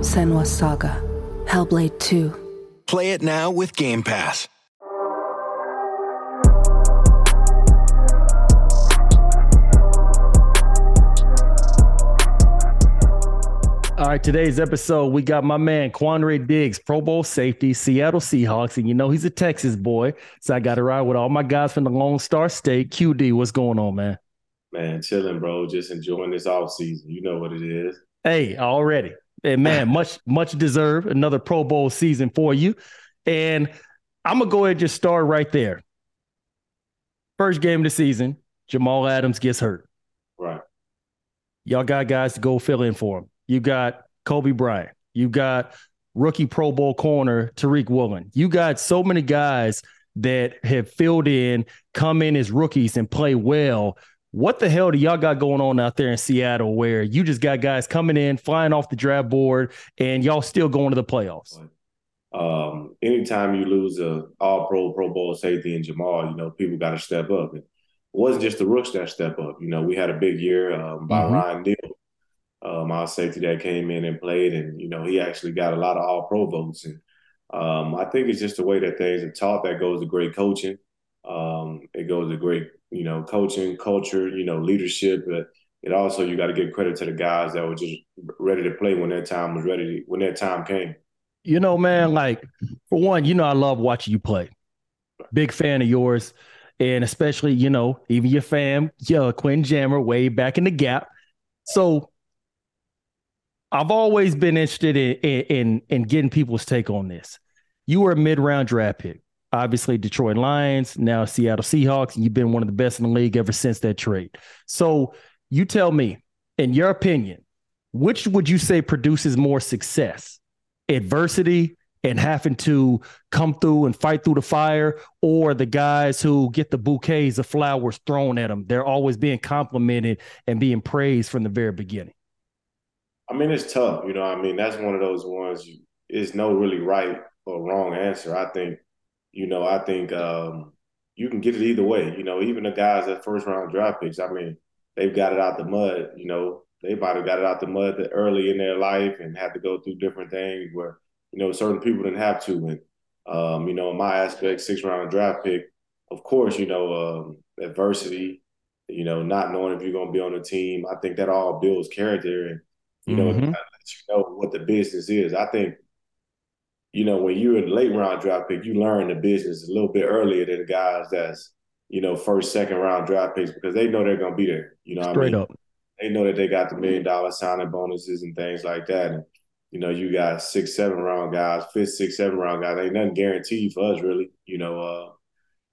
Senua's Saga. Hellblade 2. Play it now with Game Pass. All right, today's episode, we got my man Quandre Diggs, Pro Bowl safety, Seattle Seahawks, and you know he's a Texas boy, so I got to ride with all my guys from the Lone Star State. QD, what's going on, man? Man, chilling, bro. Just enjoying this off season. You know what it is. Hey, already, and man, much much deserved. Another Pro Bowl season for you, and I'm gonna go ahead and just start right there. First game of the season, Jamal Adams gets hurt. Right. Y'all got guys to go fill in for him. You got Coby Bryant. You got rookie Pro Bowl corner Tariq Woolen. You got so many guys that have filled in, come in as rookies and play well. What the hell do y'all got going on out there in Seattle where you just got guys coming in, flying off the draft board, and y'all still going to the playoffs? Um, anytime you lose a all pro Pro Bowl safety in Jamal, you know, people gotta step up. And it wasn't just the rooks that step up. You know, we had a big year um, by Mhm. Ryan Neal, um, our safety that came in and played, and you know, he actually got a lot of all pro votes. And um, I think it's just the way that things are taught that goes to great coaching. Um, it goes to great, you know, coaching, culture, you know, leadership, but it also you got to give credit to the guys that were just ready to play when their time was ready, when their time came. You know, man, like for one, you know, I love watching you play. Big fan of yours. And especially, you know, even your fam, yeah, Quinn Jammer, way back in the gap. So I've always been interested in in in, in getting people's take on this. You were a mid-round draft pick. Obviously, Detroit Lions, now Seattle Seahawks, you've been one of the best in the league ever since that trade. So you tell me, in your opinion, which would you say produces more success? Adversity and having to come through and fight through the fire, or the guys who get the bouquets of flowers thrown at them? They're always being complimented and being praised from the very beginning. I mean, it's tough. You know, I mean, that's one of those ones. You, it's no really right or wrong answer. I think, you know, I think um, you can get it either way. You know, even the guys that first round draft picks. I mean, they've got it out the mud. You know, they might have got it out the mud early in their life and had to go through different things where you know certain people didn't have to. And um, you know, in my aspect, six round draft pick, of course, you know, um, adversity. You know, not knowing if you're going to be on a team. I think that all builds character and you know, Mhm. it you know what the business is. I think, you know, when you're in late round draft pick, you learn the business a little bit earlier than the guys that's, you know, first, second round draft picks because they know they're gonna be there. You know, what I Straight mean? up. They know that they got the million dollar signing bonuses and things like that. And you know, you got six, seven round guys, fifth, six, seven round guys. Ain't nothing guaranteed for us, really. You know, uh,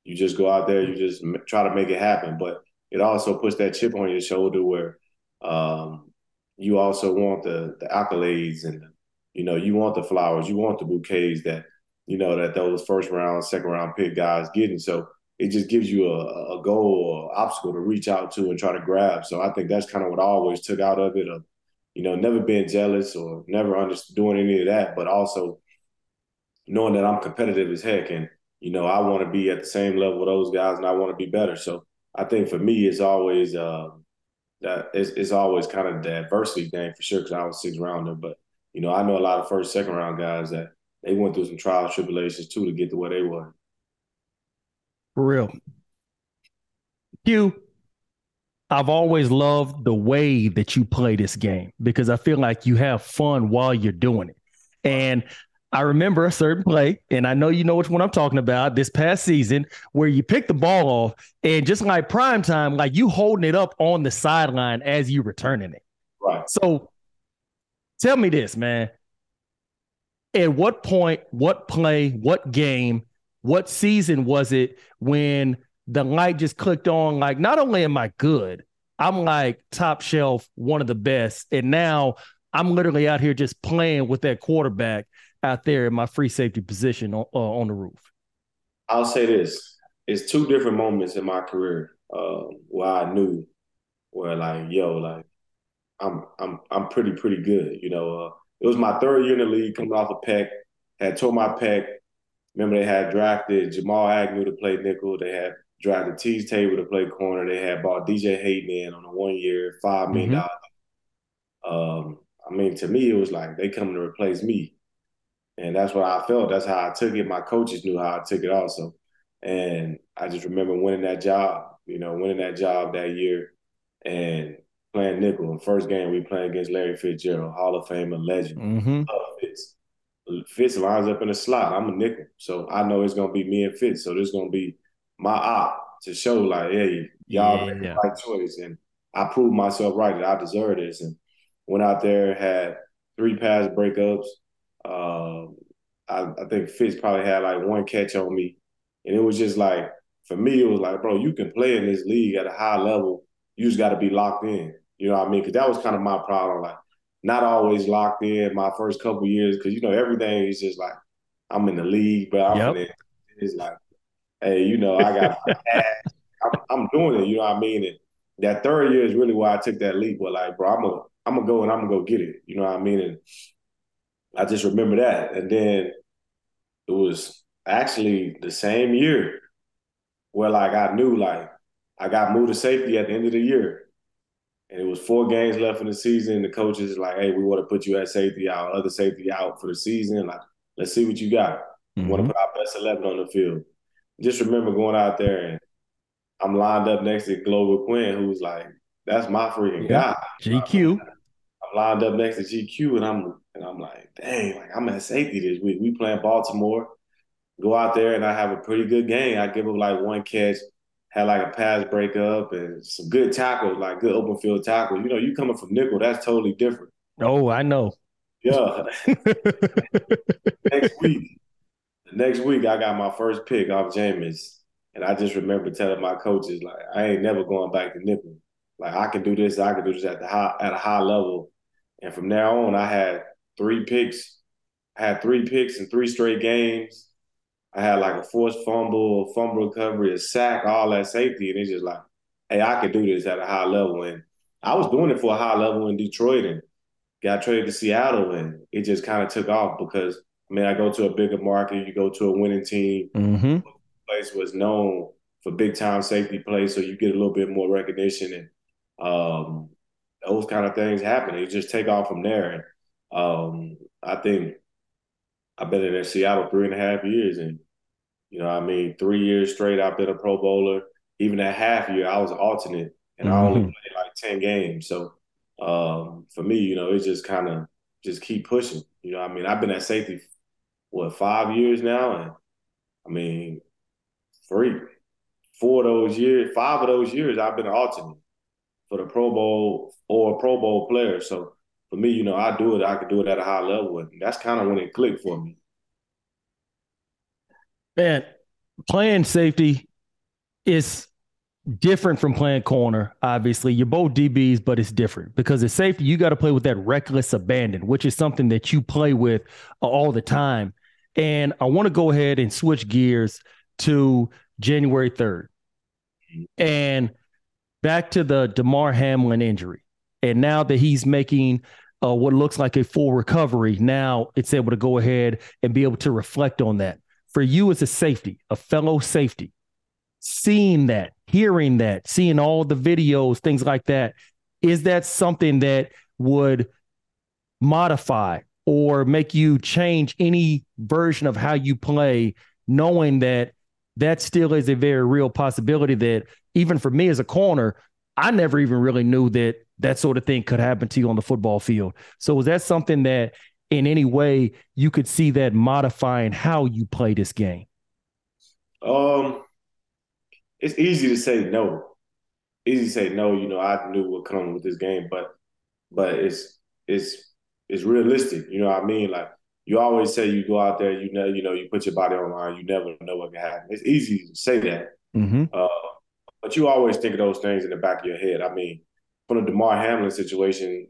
you just go out there, you just m- try to make it happen. But it also puts that chip on your shoulder where um, you also want the the accolades and you know you want the flowers, you want the bouquets that you know that those first round, second round pick guys getting. So it just gives you a, a goal or obstacle to reach out to and try to grab. So I think that's kind of what I always took out of it of you know never being jealous or never under, doing any of that, but also knowing that I'm competitive as heck and you know, I want to be at the same level those guys, and I want to be better. So I think for me, it's always uh, that it's, it's always kind of the adversity thing for sure because I was six rounder. But you know, I know a lot of first, second round guys that they went through some trials, tribulations too to get to where they were. For real. Q, I've always loved the way that you play this game because I feel like you have fun while you're doing it. And I remember a certain play, and I know you know which one I'm talking about this past season, where you pick the ball off, and just like prime time, like you holding it up on the sideline as you returning it. Right. So tell me this, man. At what point, what play, what game, what season was it when the light just clicked on? Like, not only am I good, I'm like top shelf, one of the best. And now I'm literally out here just playing with that quarterback out there in my free safety position on, uh, on the roof? I'll say this: it's two different moments in my career uh, where I knew where like, yo, like I'm I'm I'm pretty pretty good. You know, uh, it was my third year in the league, coming off a pec, had tore my pec. Remember, they had drafted Jamal Agnew to play nickel. They had drafted Teez Tabor to play corner. They had bought DJ Hayden in on a one year, five million mm-hmm. Mm-hmm. Um, I mean, to me, it was like they coming to replace me. And that's what I felt. That's how I took it. My coaches knew how I took it also. And I just remember winning that job, you know, winning that job that year and playing nickel. In first game, we playing against Larry Fitzgerald, Hall of Famer, legend. Mm-hmm. Fitz. Fitz lines up in the slot. I'm a nickel. So I know it's going to be me and Fitz. So this is going to be my op to show, like, hey, y'all yeah, made the right choice. And I proved myself right that I deserve this. And went out there, had three pass breakups, um, I, I think Fitz probably had like one catch on me, and it was just like for me, it was like, bro, you can play in this league at a high level. You just got to be locked in. You know what I mean? Because that was kind of my problem. Like, not always locked in my first couple years because you know everything is just like I'm in the league, but I'm yep. It's like, hey, you know, I got I'm, I'm, doing it. You know what I mean? And that third year is really why I took that leap. But like, bro, I'm gonna I'm gonna go and I'm gonna go get it. You know what I mean? And I just remember that. And then it was actually the same year where like I knew like I got moved to safety at the end of the year. And it was four games left in the season. The coaches like, hey, we want to put you at safety out, other safety out for the season. Like, let's see what you got. Mm-hmm. Want to put our best eleven on the field. Just remember going out there and I'm lined up next to Glover Quin, who's like, that's my freaking yeah. guy. GQ. I'm lined up next to GQ, and I'm and I'm like, dang, like I'm at safety this week. We playing Baltimore. Go out there and I have a pretty good game. I give up like one catch, had like a pass breakup and some good tackles, like good open field tackles. You know, you coming from nickel, that's totally different. Oh, I know. Yeah. next week, next week I got my first pick off Jameis. And I just remember telling my coaches, like, I ain't never going back to nickel. Like I can do this, I can do this at the high at a high level. And from now on, I had three picks. I had three picks in three straight games. I had like a forced fumble, fumble recovery, a sack, all that safety. And it's just like, hey, I could do this at a high level. And I was doing it for a high level in Detroit and got traded to Seattle. And it just kind of took off because, I mean, I go to a bigger market, you go to a winning team. Mm-hmm. Place was known for big time safety play, so you get a little bit more recognition and um, those kind of things happen. You just take off from there. And um, I think I've been in Seattle three and a half years, and you know, I mean, three years straight, I've been a Pro Bowler. Even that half year, I was alternate, and mm-hmm. I only mm-hmm. played like ten games. So um, for me, you know, it's just kind of just keep pushing. You know, I mean, I've been at safety what five years now, and I mean, three, four of those years, five of those years, I've been an alternate for the Pro Bowl or a Pro Bowl player. So for me, you know, I do it. I could do it at a high level, and that's kind of when it clicked for me. Man, playing safety is different from playing corner. Obviously, you're both DBs, but it's different because at safety you got to play with that reckless abandon, which is something that you play with all the time. And I want to go ahead and switch gears to January 3rd. And back to the Damar Hamlin injury. And now that he's making uh, what looks like a full recovery, now it's able to go ahead and be able to reflect on that. For you as a safety, a fellow safety, seeing that, hearing that, seeing all the videos, things like that, is that something that would modify or make you change any version of how you play, knowing that that still is a very real possibility that even for me as a corner, I never even really knew that that sort of thing could happen to you on the football field. So was that something that in any way you could see that modifying how you play this game? Um, it's easy to say no. Easy to say no. You know, I knew what come with this game, but but it's it's it's realistic. You know what I mean? Like you always say, you go out there, you know, you know, you put your body on line. You never know what can happen. It's easy to say that, mm-hmm. uh, but you always think of those things in the back of your head. I mean, from the Damar Hamlin situation,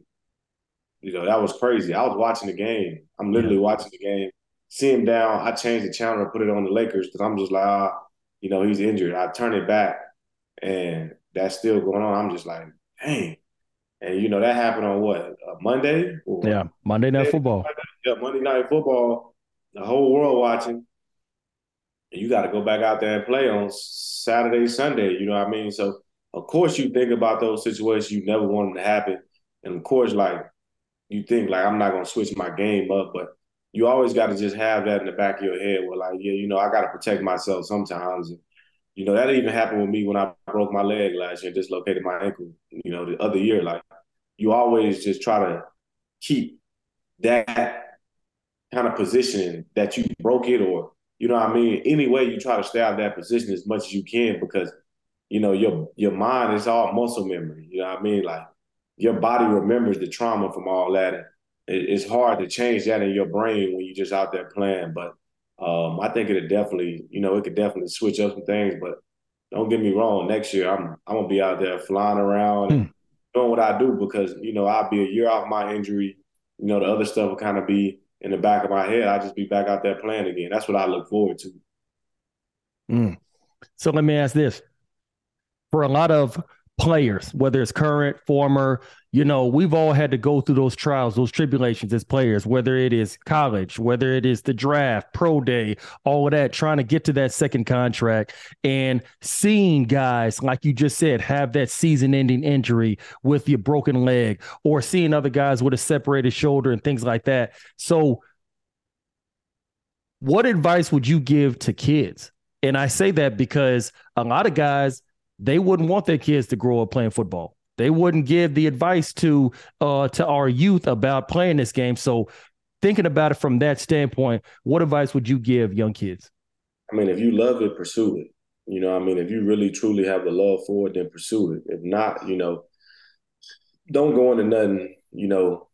you know, that was crazy. I was watching the game. I'm literally yeah. watching the game. See him down. I changed the channel and put it on the Lakers because I'm just like, ah, you know, he's injured. I turn it back, and that's still going on. I'm just like, dang. And you know that happened on what a Monday? yeah, Monday Night Football. Yeah, Monday Night Football. The whole world watching. And you got to go back out there and play on Saturday, Sunday. You know what I mean? So of course you think about those situations you never want them to happen, and of course like you think like I'm not gonna switch my game up, but you always got to just have that in the back of your head. Where like, yeah, you know, I got to protect myself sometimes. And, you know, that even happened with me when I broke my leg last year, dislocated my ankle. You know, the other year, like you always just try to keep that kind of position that you broke it or you know what I mean. Anyway, you try to stay out of that position as much as you can because you know your your mind is all muscle memory. You know what I mean? Like your body remembers the trauma from all that. It's hard to change that in your brain when you're just out there playing. But um, I think it'll definitely, you know, it could definitely switch up some things. But don't get me wrong, next year I'm I'm gonna be out there flying around mm. doing what I do because you know I'll be a year off my injury. You know, the other stuff will kind of be in the back of my head. I'll just be back out there playing again. That's what I look forward to. Mm. So let me ask this: for a lot of players, whether it's current, former, you know, we've all had to go through those trials, those tribulations as players, whether it is college, whether it is the draft, pro day, all of that, trying to get to that second contract and seeing guys, like you just said, have that season ending injury with your broken leg or seeing other guys with a separated shoulder and things like that. So, what advice would you give to kids? And I say that because a lot of guys, they wouldn't want their kids to grow up playing football. They wouldn't give the advice to uh, to our youth about playing this game. So, thinking about it from that standpoint, what advice would you give young kids? I mean, if you love it, pursue it. You know, I mean, if you really truly have the love for it, then pursue it. If not, you know, don't go into nothing. You know,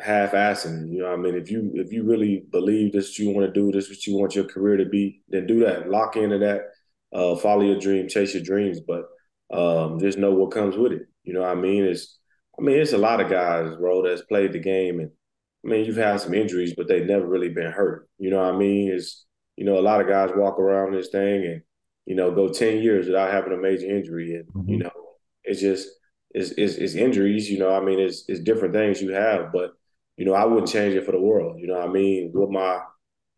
half-assing. You know, I mean, if you if you really believe this, you want to do this, what you want your career to be, then do that. Lock into that uh, follow your dream, chase your dreams, but um, just know what comes with it. You know what I mean? It's I mean, it's a lot of guys, bro, that's played the game and I mean, you've had some injuries, but they've never really been hurt. You know what I mean? It's you know, a lot of guys walk around this thing and, you know, go 10 years without having a major injury. And, mm-hmm. you know, it's just it's, it's, it's injuries, you know, I mean, it's it's different things you have, but you know, I wouldn't change it for the world. You know what I mean? Would my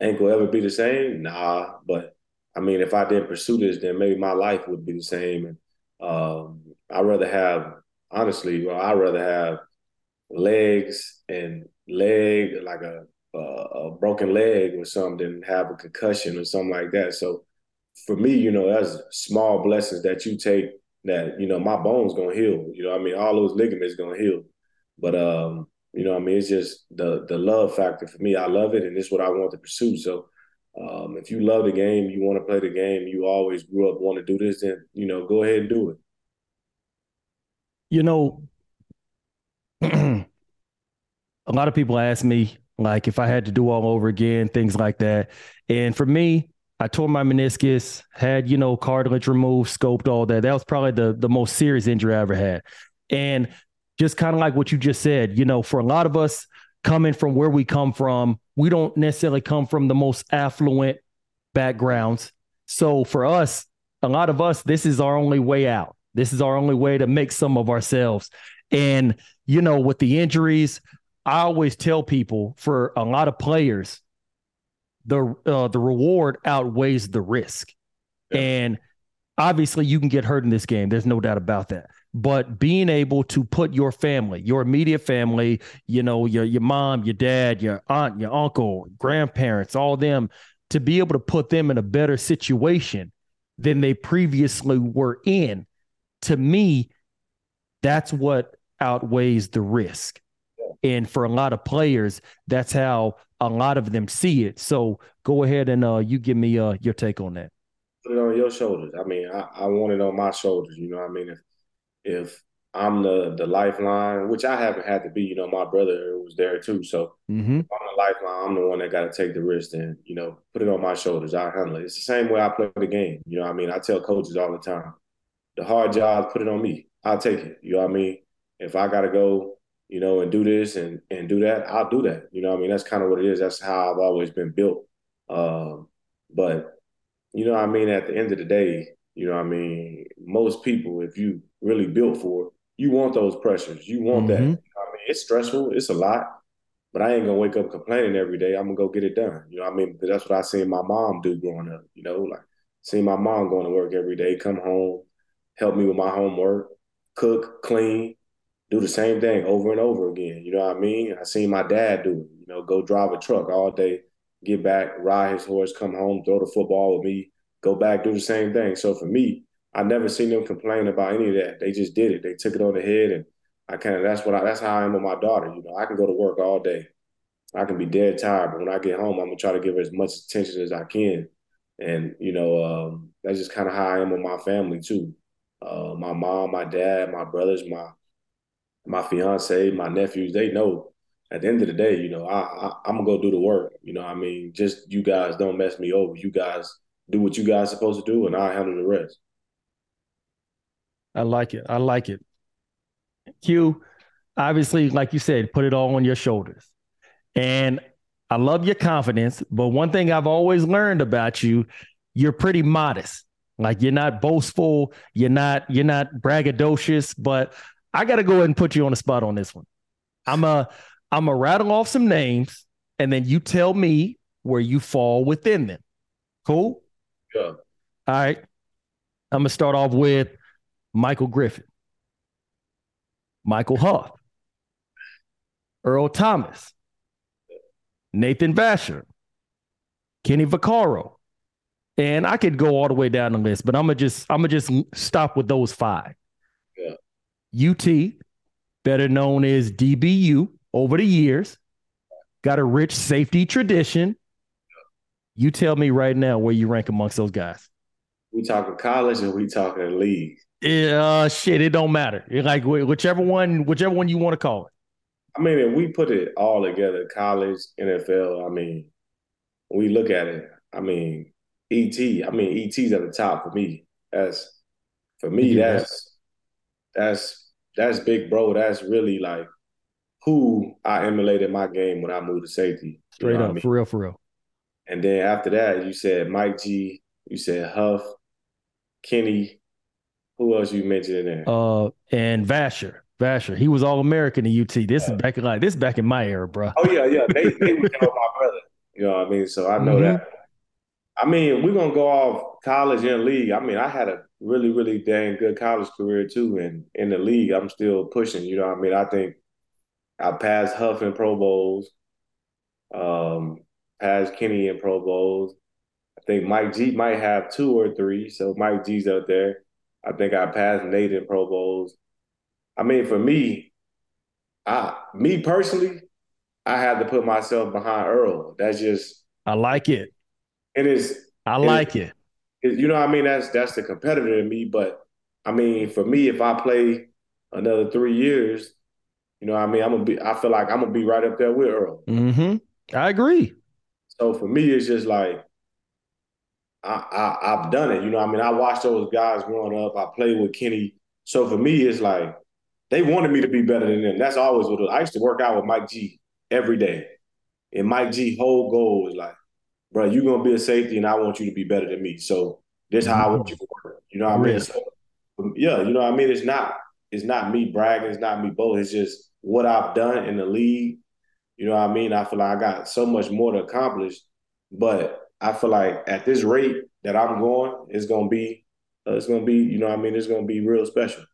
ankle ever be the same? Nah, but I mean, if I didn't pursue this, then maybe my life would be the same. And um, I'd rather have, honestly, well, I'd rather have legs and leg like a, a, a broken leg or something than have a concussion or something like that. So for me, you know, that's small blessings that you take that, you know, my bone's gonna heal. You know, I mean, all those ligaments gonna heal. But um, you know, I mean, it's just the the love factor for me. I love it and it's what I want to pursue. So um, if you love the game, you want to play the game, you always grew up want to do this, then you know, go ahead and do it. You know, a lot of people ask me like if I had to do all over again, things like that. And for me, I tore my meniscus, had you know cartilage removed, scoped all that. That was probably the the most serious injury I ever had. And just kind of like what you just said, you know, for a lot of us, coming from where we come from, we don't necessarily come from the most affluent backgrounds. So for us, a lot of us, this is our only way out. This is our only way to make some of ourselves. And, you know, with the injuries, I always tell people for a lot of players, the uh, the reward outweighs the risk. Yeah. And obviously you can get hurt in this game. There's no doubt about that. But being able to put your family, your immediate family, you know, your your mom, your dad, your aunt, your uncle, grandparents, all them, to be able to put them in a better situation than they previously were in, to me, that's what outweighs the risk. And for a lot of players, that's how a lot of them see it. So go ahead and uh, you give me uh, your take on that. Put it on your shoulders. I mean, I, I want it on my shoulders. You know what I mean? If if I'm the the lifeline, which I haven't had to be, you know, my brother was there too. So mm-hmm. I'm the lifeline. I'm the one that got to take the risk and, you know, put it on my shoulders. I handle it. It's the same way I play the game. You know what I mean? I tell coaches all the time, the hard jobs, put it on me. I'll take it. You know what I mean? If I got to go you know, and do this and and do that, I'll do that. You know, I mean, that's kind of what it is. That's how I've always been built. Um, but you know, I mean, at the end of the day, you know, what I mean, most people, if you really built for it, you want those pressures. You want mm-hmm. that. You know I mean, it's stressful. It's a lot. But I ain't gonna wake up complaining every day. I'm gonna go get it done. You know, what I mean, that's what I seen my mom do growing up. You know, like seeing my mom going to work every day, come home, help me with my homework, cook, clean, do the same thing over and over again. You know what I mean? I seen my dad do it. You know, go drive a truck all day, get back, ride his horse, come home, throw the football with me, go back, do the same thing. So for me, I never seen them complain about any of that. They just did it. They took it on the head, and I kind of that's what I that's how I am with my daughter. You know, I can go to work all day. I can be dead tired, but when I get home, I'm gonna try to give her as much attention as I can. And you know, um, that's just kind of how I am with my family too. Uh, my mom, my dad, my brothers, my my fiance, my nephews, they know at the end of the day, you know, I, I am gonna go do the work. You know, I mean, just you guys don't mess me over. You guys do what you guys supposed to do, and I'll handle the rest. I like it. I like it. Q, obviously, like you said, put it all on your shoulders. And I love your confidence, but one thing I've always learned about you, you're pretty modest. Like you're not boastful, you're not you're not braggadocious, but I got to go ahead and put you on the spot on this one. I'm a I'm a rattle off some names, and then you tell me where you fall within them. Cool. Yeah. All right. I'm gonna start off with Michael Griffin, Michael Huff, Earl Thomas, Nathan Vasher, Kenny Vaccaro, and I could go all the way down the list, but I'm gonna just I'm gonna just stop with those five. UT, better known as DBU, over the years, got a rich safety tradition. You tell me right now where you rank amongst those guys. We talking college and we talking league? Yeah, uh, shit, it don't matter. It like whichever one, whichever one you want to call it. I mean, if we put it all together, college, NFL. I mean, we look at it. I mean, ET. I mean, ET's at the top for me. That's for me. That's that's that's big bro. That's really like who I emulated my game when I moved to safety. Straight up, I mean? for real, for real. And then after that, you said Mike G, you said Huff, Kenny. Who else you mentioned in there? Uh, and Vasher. Vasher. He was all American in UT. This yeah. is back in like this back in my era, bro. Oh yeah, yeah. They they were my brother. You know what I mean? So I know mm-hmm. that. I mean, we're gonna go off college and league. I mean, I had a really, really dang good college career too. And in the league, I'm still pushing. You know what I mean? I think I passed Huff in Pro Bowls, um, passed Kenny in Pro Bowls. I think Mike G might have two or three. So Mike G's out there. I think I passed Nate in Pro Bowls. I mean, for me, I me personally, I had to put myself behind Earl. That's just I like it. And It is I like it you know, I mean, that's that's the competitor in me. But I mean, for me, if I play another three years, you know, I mean, I'm gonna be. I feel like I'm gonna be right up there with Earl. Mm-hmm. I agree. So for me, it's just like I, I have done it. You know, I mean, I watched those guys growing up. I played with Kenny. So for me, it's like they wanted me to be better than them. That's always what. I used to work out with Mike G every day, and Mike G whole goal was like bro, you're gonna be a safety, and I want you to be better than me. So this how I want you to work. You know what I mean? So, um, yeah, you know what I mean. It's not it's not me bragging. It's not me both. It's just what I've done in the league. You know what I mean? I feel like I got so much more to accomplish but I feel like at this rate that I'm going, it's gonna be, uh, it's gonna be, you know, what I mean, it's gonna be real special.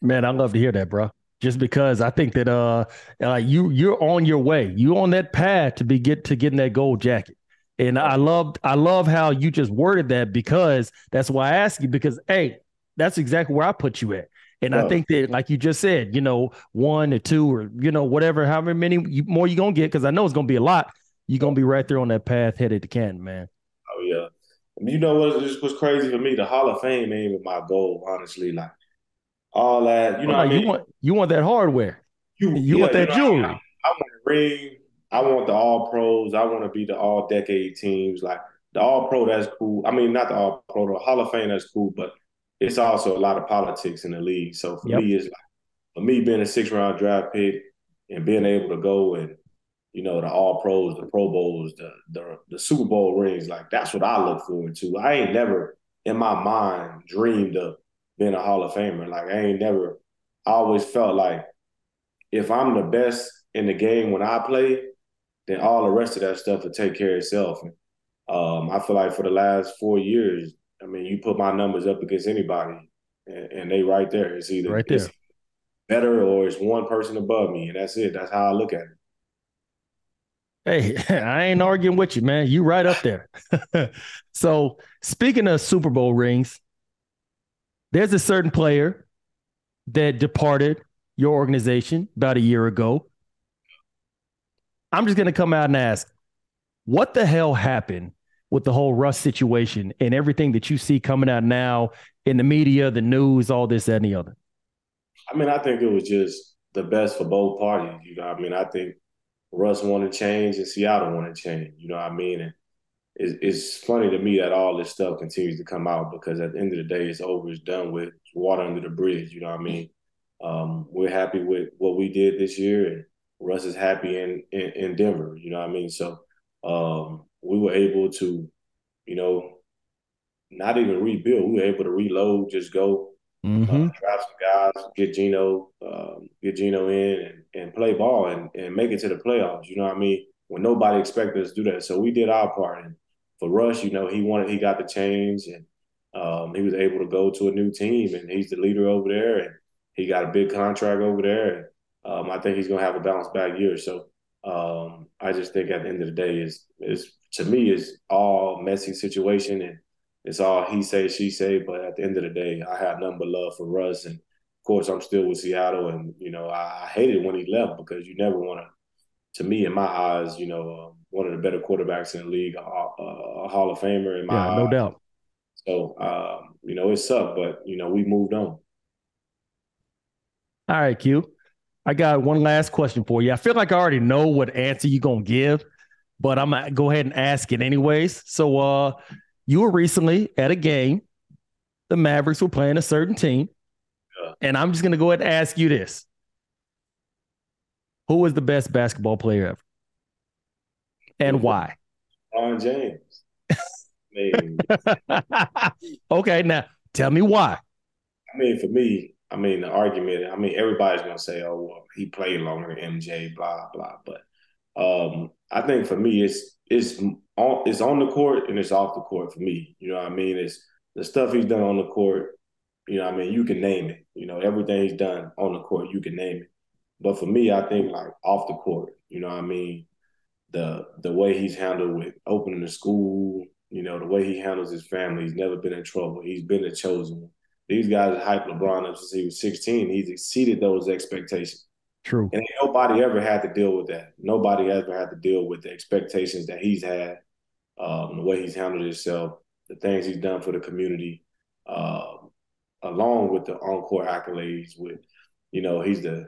Man, I love to hear that, bro. Just because I think that uh, like you you're on your way, you on that path to be get to getting that gold jacket. And I love I love how you just worded that because that's why I ask you because hey, that's exactly where I put you at. And I think that, like you just said, you know, one or two or you know whatever, however many you, more you're gonna get, because I know it's gonna be a lot. You're gonna be right there on that path headed to Canton, man. Oh yeah, you know what? This was crazy for me. The Hall of Fame ain't even my goal, honestly. Like all that, you know, oh, I mean? you want you want that hardware. You, you yeah, want that you know, jewelry. I, I want a ring. I want the All Pros. I want to be the All Decade teams. Like the All Pro, that's cool. I mean, not the All Pro, the Hall of Fame, that's cool. But it's also a lot of politics in the league. So for Yep. me, it's like for me being a six round draft pick and being able to go and you know the All Pros, the Pro Bowls, the the the Super Bowl rings, like that's what I look forward to. I ain't never in my mind dreamed of being a Hall of Famer. Like I ain't never. I always felt like if I'm the best in the game when I play, then all the rest of that stuff will take care of itself. And um, I feel like for the last four years, I mean, you put my numbers up against anybody, and, and they right there. It's either Right there. it's better or it's one person above me, and that's it. That's how I look at it. Hey, I ain't arguing with you, man. You right up there. so speaking of Super Bowl rings, there's a certain player that departed your organization about a year ago. I'm just gonna come out and ask, what the hell happened with the whole Russ situation and everything that you see coming out now in the media, the news, all this, that, and the other? I mean, I think it was just the best for both parties. You know, I mean, I think Russ wanted change and Seattle wanted change. You know what I mean? And it's, it's funny to me that all this stuff continues to come out because at the end of the day, it's over, it's done with, water under the bridge. You know what I mean? Um, we're happy with what we did this year, and Russ is happy in, in, in Denver. You know what I mean? So um, we were able to, you know, not even rebuild. We were able to reload, just go Mhm. uh, draft some guys, get Geno, um, get Geno in, and, and play ball and, and make it to the playoffs. You know what I mean? When nobody expected us to do that, so we did our part. And for Russ, you know, he wanted, he got the change, and um, he was able to go to a new team, and he's the leader over there, and he got a big contract over there, and um, I think he's gonna have a bounce back year. So um, I just think at the end of the day, is is to me is all messy situation and it's all he say, she say. But at the end of the day, I have nothing but love for Russ, and of course, I'm still with Seattle. And you know, I, I hated when he left because you never want to. To me, in my eyes, you know, uh, one of the better quarterbacks in the league, a, a, Hall of Famer in my Yeah, no eyes. doubt. So, um, you know, it sucked, but you know, we moved on. All right, Q. I got one last question for you. I feel like I already know what answer you're gonna give, but I'm gonna go ahead and ask it anyways. So uh you were recently at a game. The Mavericks were playing a certain team. Yeah. And I'm just gonna go ahead and ask you this. Who was the best basketball player ever? And why? Ron James. Okay, now tell me why. I mean, for me, I mean, the argument, I mean, everybody's going to say, oh, well, he played longer than MJ, blah, blah. But um, I think for me, it's, it's, on, it's on the court and it's off the court for me. You know what I mean? It's the stuff he's done on the court, you know what I mean? You can name it. You know, everything he's done on the court, you can name it. But for me, I think like off the court, you know what I mean? The the way he's handled with opening the school, you know, the way he handles his family, he's never been in trouble. He's been the chosen. These guys hyped LeBron up since he was 16. He's exceeded those expectations. True. And nobody ever had to deal with that. Nobody ever had to deal with the expectations that he's had, um, the way he's handled himself, the things he's done for the community, um, along with the encore accolades. With, you know, he's the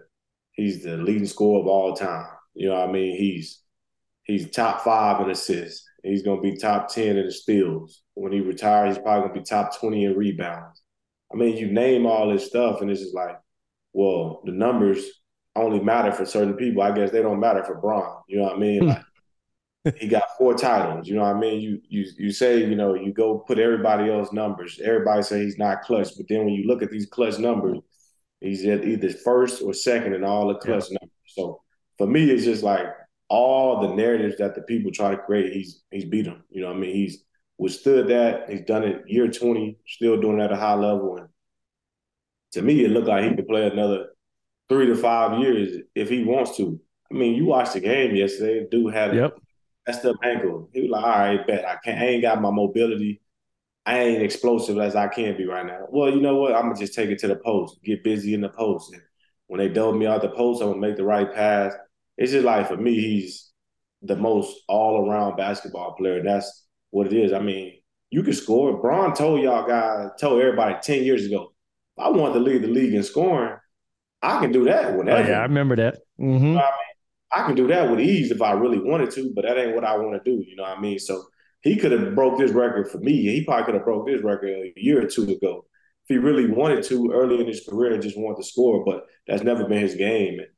he's the leading scorer of all time. You know what I mean? He's he's top five in assists. He's gonna be top ten in the steals. When he retires, he's probably gonna be top twenty in rebounds. I mean, you name all this stuff, and it's just like, well, the numbers only matter for certain people. I guess they don't matter for Bron. You know what I mean? Hmm. Like, he got four titles. You know what I mean? You you you say you know you go put everybody else numbers. Everybody say he's not clutch, but then when you look at these clutch numbers, he's at either first or second in all the clutch numbers. So for me, it's just like all the narratives that the people try to create, he's he's beat them. You know, what I mean, he's withstood that. He's done it year twenty, still doing it at a high level. And to me, it looked like he could play another three to five years if he wants to. I mean, you watched the game yesterday. Dude had a Yep. messed up ankle. He was like, all right, bet I can't. I ain't got my mobility. I ain't explosive as I can be right now. Well, you know what? I'm gonna just take it to the post, get busy in the post. And when they dove me out the post, I'm gonna make the right pass. It's just like for me, he's the most all around basketball player. And that's what it is. I mean, you can score. Bron told y'all guys, told everybody 10 years ago, if I want to lead the league in scoring, I can do that Oh, yeah, I remember that. hmm I can do that with ease if I really wanted to, but that ain't what I want to do. You know what I mean? So he could have broke this record for me. He probably could have broke this record a year or two ago if he really wanted to early in his career and just wanted to score. But that's never been his game. And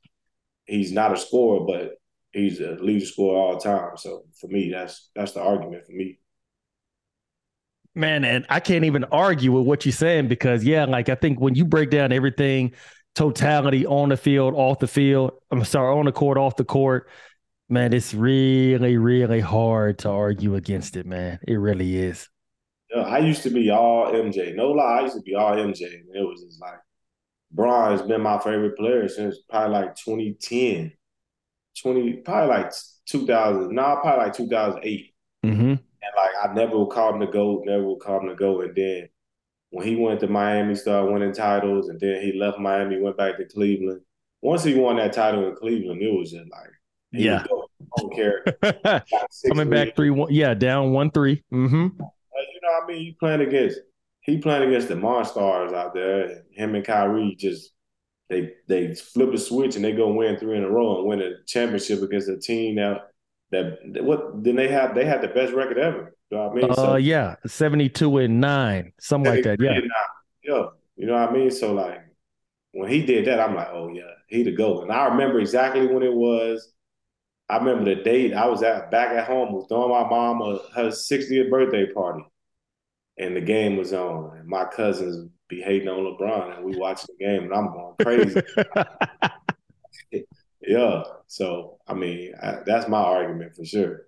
he's not a scorer, but he's a leader scorer all the time. So for me, that's that's the argument for me. Man, and I can't even argue with what you're saying because, yeah, like I think when you break down everything, totality on the field, off the field, I'm sorry, on the court, off the court, man, it's really, really hard to argue against it, man. It really is. Yeah, I used to be all MJ. No lie, I used to be all MJ. And it was just like Bron has been my favorite player since probably like 2010. 20, probably like 2000, no, probably like 2008. Mm-hmm. And like I never would call him the GOAT, never would call him the GOAT. And then when he went to Miami, started winning titles, and then he left Miami, went back to Cleveland. Once he won that title in Cleveland, it was just like Yeah. I don't care. Coming back three one, yeah, down one three. Mm-hmm. You know what I mean? You playing against he playing against the monsters out there. Him and Kyrie just they they flip a switch and they go win three in a row and win a championship against a team that that what then they have they had the best record ever. You know what I mean? Uh, yeah, seventy two and nine, something like that. Yeah, Yeah. You know what I mean? So like when he did that, I'm like, oh yeah, he the GOAT. And I remember exactly when it was. I remember the date. I was at back at home, was throwing my mom a, her 60th birthday party. And the game was on. And my cousins be hating on LeBron and we watching the game and I'm going crazy. yeah. So I mean, I, that's my argument for sure.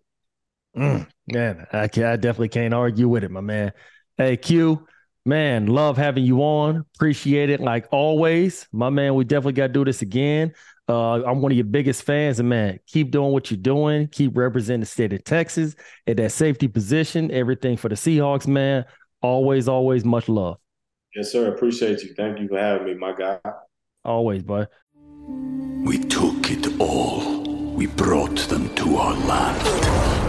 Mm, man, I, can, I definitely can't argue with it, my man. Hey, Q, man, love having you on. Appreciate it like always. My man, we definitely got to do this again. Uh, I'm one of your biggest fans, and man, keep doing what you're doing. Keep representing the state of Texas at that safety position. Everything for the Seahawks, man. Always, always much love. Yes, sir. Appreciate you. Thank you for having me, my guy. Always, bud. We took it all. We brought them to our land.